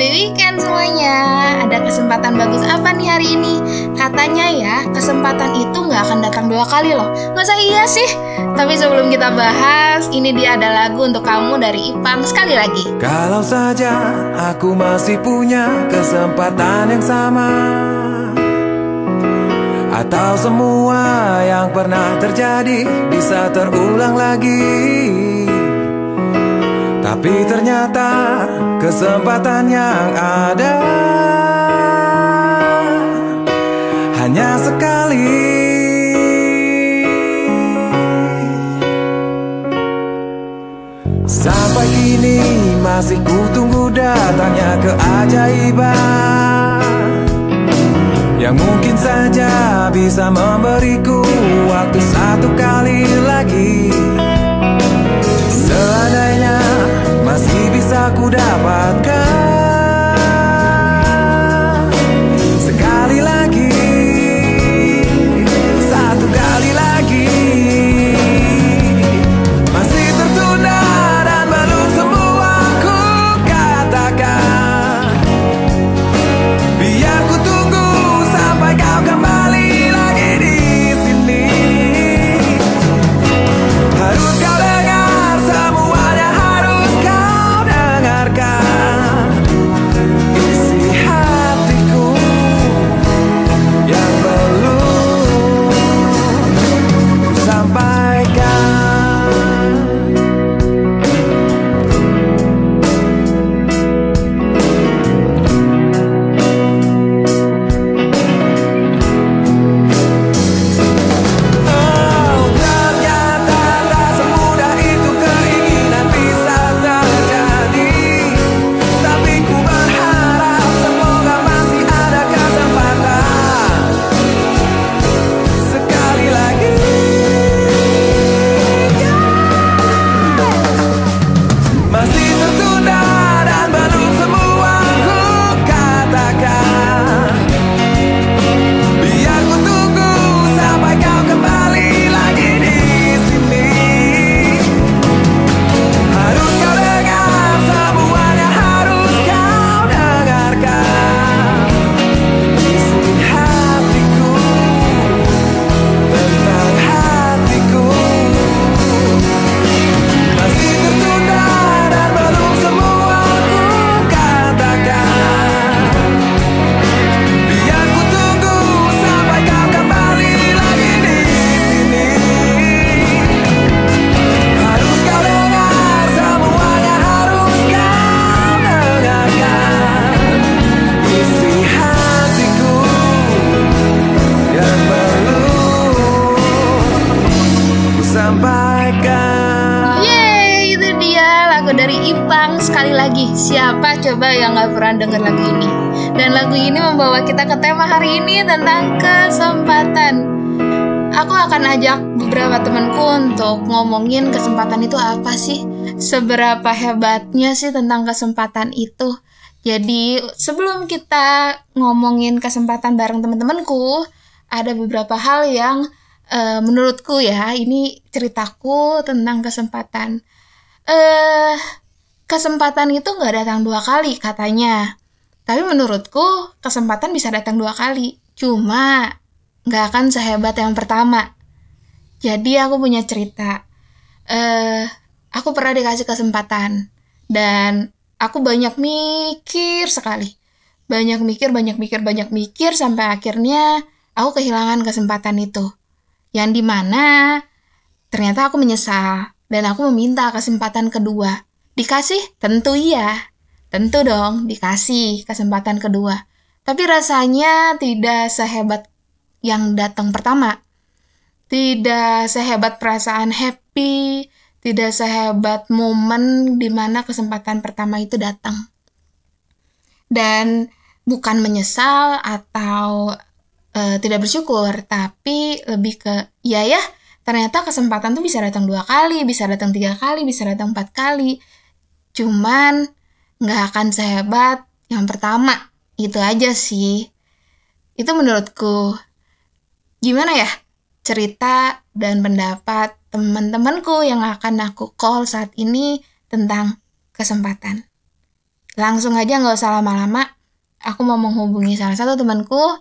happy weekend semuanya. Ada kesempatan bagus apa nih hari ini? Katanya ya, kesempatan itu nggak akan datang dua kali loh. Masa iya sih? Tapi sebelum kita bahas, ini dia ada lagu untuk kamu dari Ipang. Sekali lagi. Kalau saja aku masih punya kesempatan yang sama Atau semua yang pernah terjadi bisa terulang lagi tapi ternyata kesempatan yang ada hanya sekali. Sampai kini masih ku tunggu datangnya keajaiban Yang mungkin saja bisa memberiku waktu satu kali lagi Dan lagu ini membawa kita ke tema hari ini tentang kesempatan Aku akan ajak beberapa temanku untuk ngomongin kesempatan itu apa sih? Seberapa hebatnya sih tentang kesempatan itu? Jadi sebelum kita ngomongin kesempatan bareng teman-temanku, ada beberapa hal yang eh, menurutku ya, ini ceritaku tentang kesempatan. Eh, kesempatan itu nggak datang dua kali katanya. Tapi menurutku kesempatan bisa datang dua kali. Cuma nggak akan sehebat yang pertama. Jadi aku punya cerita. Eh, aku pernah dikasih kesempatan dan aku banyak mikir sekali. Banyak mikir, banyak mikir, banyak mikir sampai akhirnya aku kehilangan kesempatan itu. Yang di mana ternyata aku menyesal dan aku meminta kesempatan kedua. Dikasih? Tentu iya. Tentu dong dikasih kesempatan kedua. Tapi rasanya tidak sehebat yang datang pertama. Tidak sehebat perasaan happy, tidak sehebat momen di mana kesempatan pertama itu datang. Dan bukan menyesal atau eh, tidak bersyukur, tapi lebih ke ya ya ternyata kesempatan tuh bisa datang dua kali, bisa datang tiga kali, bisa datang empat kali. Cuman nggak akan sehebat yang pertama. Itu aja sih. Itu menurutku. Gimana ya? Cerita dan pendapat teman-temanku yang akan aku call saat ini tentang kesempatan. langsung aja nggak usah lama-lama. Aku mau menghubungi salah satu temanku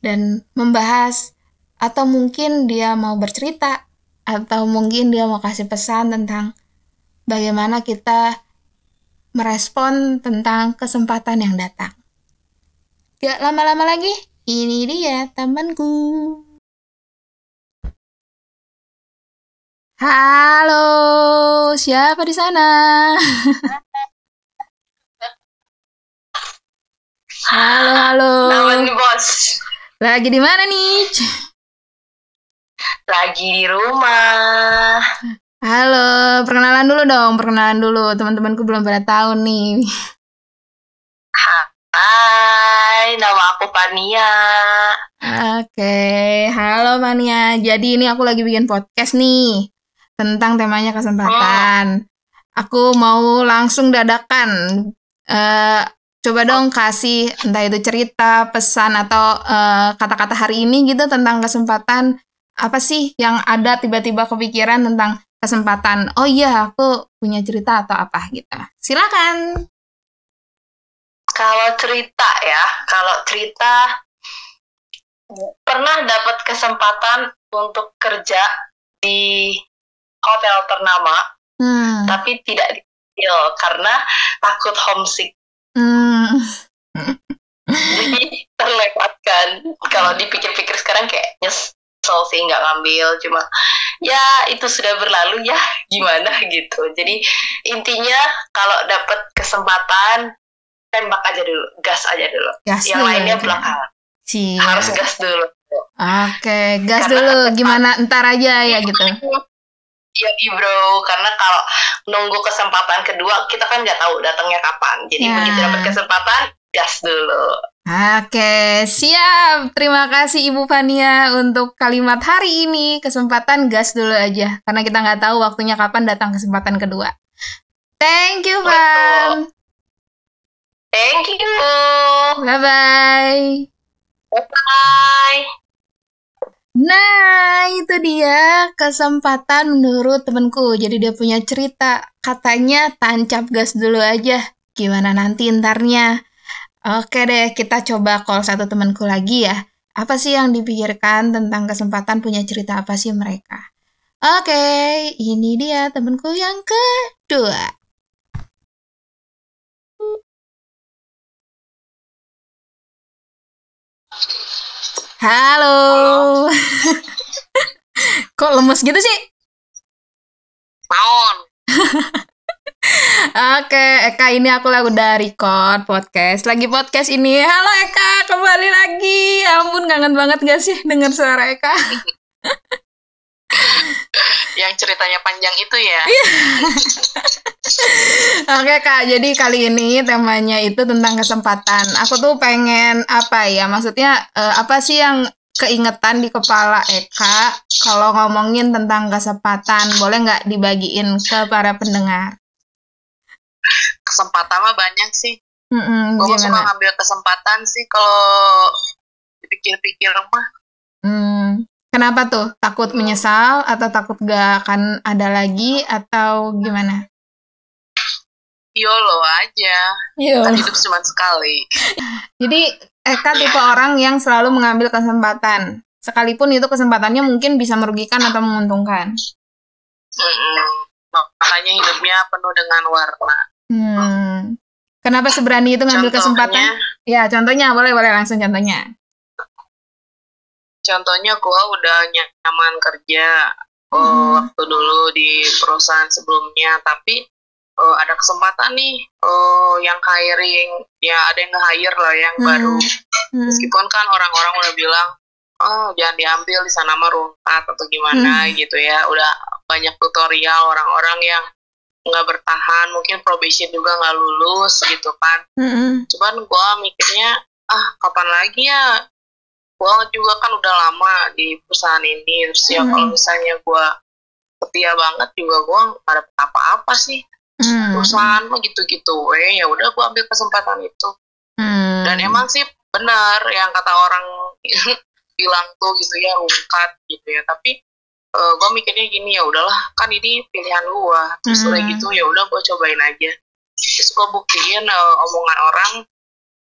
dan membahas atau mungkin dia mau bercerita atau mungkin dia mau kasih pesan tentang bagaimana kita merespon tentang kesempatan yang datang. Gak lama-lama lagi, ini dia temanku. Halo, siapa di sana? halo, halo. Nawan nih bos, Lagi di mana nih? lagi di rumah. Halo, perkenalan dulu dong, perkenalan dulu. Teman-temanku belum pada tahu nih. Hai, nama aku Pania. Oke, halo Mania. Jadi ini aku lagi bikin podcast nih tentang temanya kesempatan. Aku mau langsung dadakan. Eh, coba dong kasih entah itu cerita, pesan atau eh, kata-kata hari ini gitu tentang kesempatan. Apa sih yang ada tiba-tiba kepikiran tentang kesempatan? Oh iya, aku punya cerita atau apa gitu. Silakan. Kalau cerita ya, kalau cerita pernah dapat kesempatan untuk kerja di hotel ternama, Hmm. tapi tidak diambil karena takut homesick. Hmm. Jadi terlewatkan. Kalau dipikir-pikir sekarang kayak nyesel sih nggak ngambil, cuma ya itu sudah berlalu ya gimana gitu. Jadi intinya kalau dapat kesempatan tembak aja dulu, gas aja dulu. Gas Yang dulu lainnya aja. belakangan. Siap. Harus gas dulu. Oke, gas Karena dulu. Gimana ntar aja ya gitu. Iya bro, karena kalau nunggu kesempatan kedua kita kan nggak tahu datangnya kapan. Jadi Ya. begitu dapat kesempatan gas dulu. Oke, siap. Terima kasih Ibu Fania untuk kalimat hari ini. Kesempatan gas dulu aja. Karena kita nggak tahu waktunya kapan datang kesempatan kedua. Thank you, Van. Thank you. Bye-bye. Bye. Nah, itu dia kesempatan menurut temenku. Jadi dia punya cerita. Katanya tancap gas dulu aja. Gimana nanti ntarnya? Oke deh, kita coba call satu temenku lagi ya. Apa sih yang dipikirkan tentang kesempatan punya cerita apa sih mereka? Oke, ini dia temenku yang kedua. Halo. Kok lemes gitu sih? Naon. Oke, Eka ini aku lah udah record podcast. Lagi podcast ini. Halo Eka, kembali lagi. Ya ampun, kangen banget gak sih denger suara Eka? Yang ceritanya panjang itu ya. Oke Kak, jadi kali ini temanya itu tentang kesempatan. Aku tuh pengen apa ya, maksudnya eh, apa sih yang keingetan di kepala Eka kalau ngomongin tentang kesempatan? Boleh nggak dibagiin ke para pendengar? Kesempatan mah banyak sih. Mm-mm, Gue suka gimana? ngambil kesempatan sih kalau dipikir-pikir mah. Hmm, kenapa tuh? Takut menyesal atau takut gak akan ada lagi atau gimana? YOLO aja. Yo. Kan hidup cuma sekali. Jadi Eka tipe orang yang selalu mengambil kesempatan. Sekalipun itu kesempatannya mungkin bisa merugikan atau menguntungkan. Mm-mm. Makanya hidupnya penuh dengan warna. Hmm. Kenapa seberani itu ngambil kesempatan? Ya, contohnya boleh boleh langsung contohnya. contohnya gua udah nyaman kerja Hmm. waktu dulu di perusahaan sebelumnya tapi eh, ada kesempatan nih eh, yang hiring ya ada yang nge-hire lah yang Hmm. baru Hmm. meskipun kan orang-orang udah bilang oh jangan diambil di sana mah atau gimana Hmm. gitu ya udah banyak tutorial orang-orang yang nggak bertahan mungkin probation juga nggak lulus gitu kan Mm-mm. cuman gue mikirnya ah kapan lagi ya gue juga kan udah lama di perusahaan ini terus ya Hmm. kalau misalnya gue setia banget juga gue gak dapet apa-apa sih Hmm. perusahaan mah gitu-gitu eh ya udah gue ambil kesempatan itu Hmm. dan emang sih benar yang kata orang bilang tuh gitu ya rungkat gitu ya tapi gue mikirnya gini ya udahlah kan ini pilihan gue terus Hmm. udah gitu ya udah gue cobain aja terus gue buktiin eh, omongan orang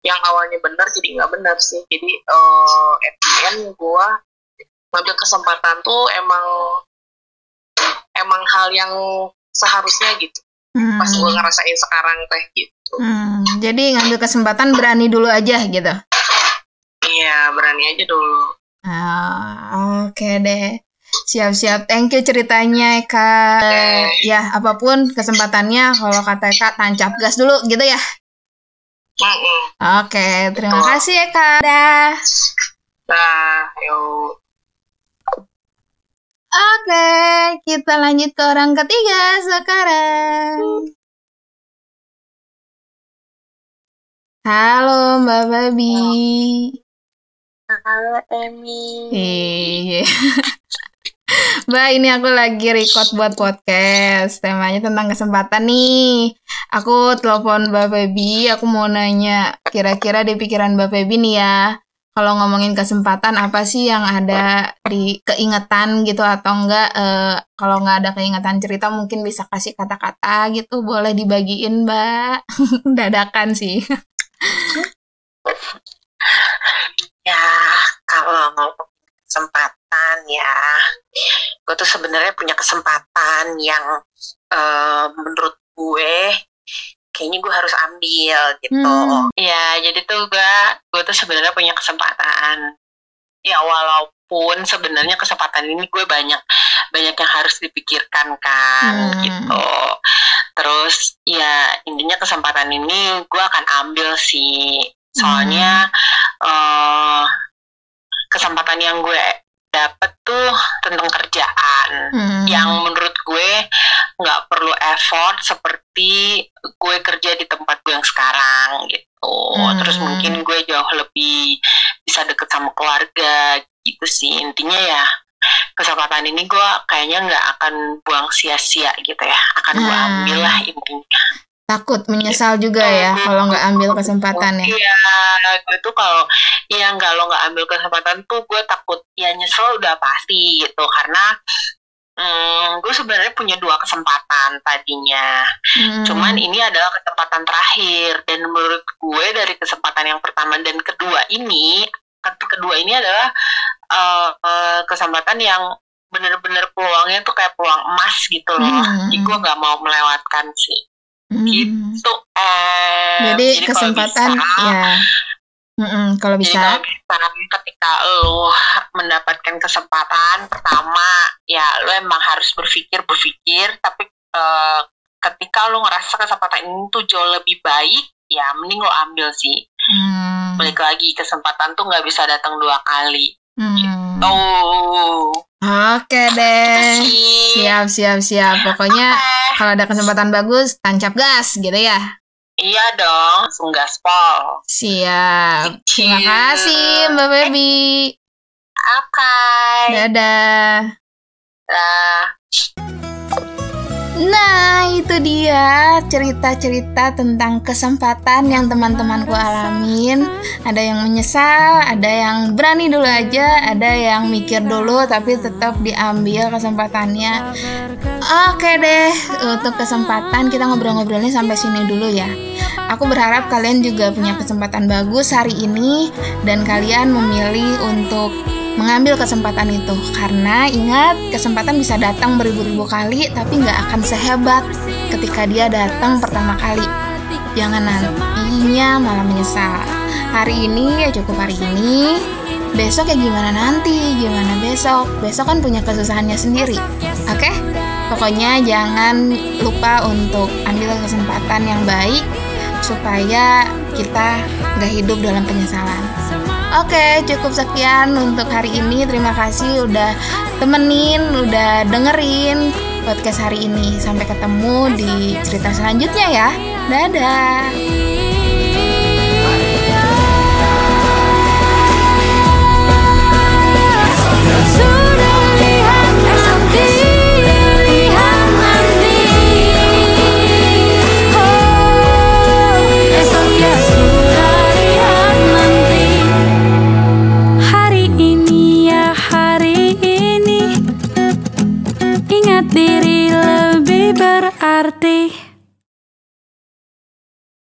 yang awalnya benar jadi nggak benar sih jadi eh at the end gue ngambil kesempatan tuh emang emang hal yang seharusnya gitu Hmm. pas gue ngerasain sekarang teh gitu Hmm, Jadi ngambil kesempatan berani dulu aja gitu. iya berani aja dulu Ah, Oke deh. Siap-siap. Thank you ceritanya Eka. Oke. Ya, apa pun kesempatannya kalau kata Eka tancap gas dulu gitu ya. Mm-mm. Oke, terima Betul. kasih Eka. Dah. nah yuk Oke, kita lanjut ke orang ketiga sekarang. Halo Mbak Babi. halo Emi Iya. Mbak, ini aku lagi record buat podcast. Temanya tentang kesempatan nih. Aku telepon Mbak Feby, aku mau nanya, kira-kira di pikiran Mbak Feby nih ya, kalau ngomongin kesempatan apa sih yang ada di keingetan gitu atau enggak eh, kalau nggak ada keingetan cerita mungkin bisa kasih kata-kata gitu boleh dibagiin Mbak dadakan sih Ya, kalau ngomong kesempatan ya, gue tuh sebenarnya punya kesempatan yang eh, menurut gue kayaknya gue harus ambil gitu. Hmm. Ya, jadi tuh gue gue tuh sebenarnya punya kesempatan. Ya walaupun sebenarnya kesempatan ini gue banyak banyak yang harus dipikirkan kan Hmm. gitu. Terus ya intinya kesempatan ini gue akan ambil sih. Soalnya eh kesempatan yang gue dapet tuh tentang kerjaan Hmm. yang menurut gue nggak perlu effort seperti gue kerja di tempat gue yang sekarang gitu. Hmm. Terus mungkin gue jauh lebih bisa deket sama keluarga gitu sih. Intinya ya kesempatan ini gue kayaknya nggak akan buang sia-sia gitu ya. Akan gue Hmm. ambil lah intinya. Takut menyesal juga ya kalau nggak ambil kesempatannya Iya, gue tuh kalau ya nggak lo nggak ambil kesempatan tuh gue takut ya nyesel udah pasti gitu karena hmm, gue sebenarnya punya dua kesempatan tadinya. Hmm. Cuman ini adalah kesempatan terakhir dan menurut gue dari kesempatan yang pertama dan kedua ini ke- kedua ini adalah eh, eh, kesempatan yang bener-bener peluangnya tuh kayak peluang emas gitu loh. Hmm. Jadi gue nggak mau melewatkan sih. Hmm. Gitu. Em, jadi, kalau kesempatan bisa- ya Mm-mm, kalau Jadi bisa kalau misalkan ketika lo mendapatkan kesempatan pertama, ya lo emang harus berpikir berpikir, tapi eh, ketika lo ngerasa kesempatan ini tuh jauh lebih baik, ya mending lo ambil sih. Hmm. Balik lagi kesempatan tuh nggak bisa datang dua kali. Hmm. Oh, oke deh siap siap siap pokoknya Oke. kalau ada kesempatan bagus tancap gas gitu ya Iya dong, langsung gaspol. siap terima kasih mbak baby Oke. dadah Dah. Nah, itu dia cerita-cerita tentang kesempatan yang teman-temanku alamin. Ada yang menyesal, ada yang berani dulu aja, ada yang mikir dulu tapi tetap diambil kesempatannya. Oke deh, untuk kesempatan kita ngobrol-ngobrolnya sampai sini dulu ya. Aku berharap kalian juga punya kesempatan bagus hari ini dan kalian memilih untuk mengambil kesempatan itu. Karena ingat kesempatan bisa datang beribu-ribu kali tapi nggak akan sehebat ketika dia datang pertama kali. Jangan nantinya malah menyesal. Hari ini ya cukup hari ini. Besok ya gimana nanti? Gimana besok? Besok kan punya kesusahannya sendiri. Oke? Pokoknya jangan lupa untuk ambil kesempatan yang baik supaya kita nggak hidup dalam penyesalan Oke, cukup sekian untuk hari ini. Terima kasih udah temenin, udah dengerin podcast hari ini. Sampai ketemu di cerita selanjutnya ya. Dadah.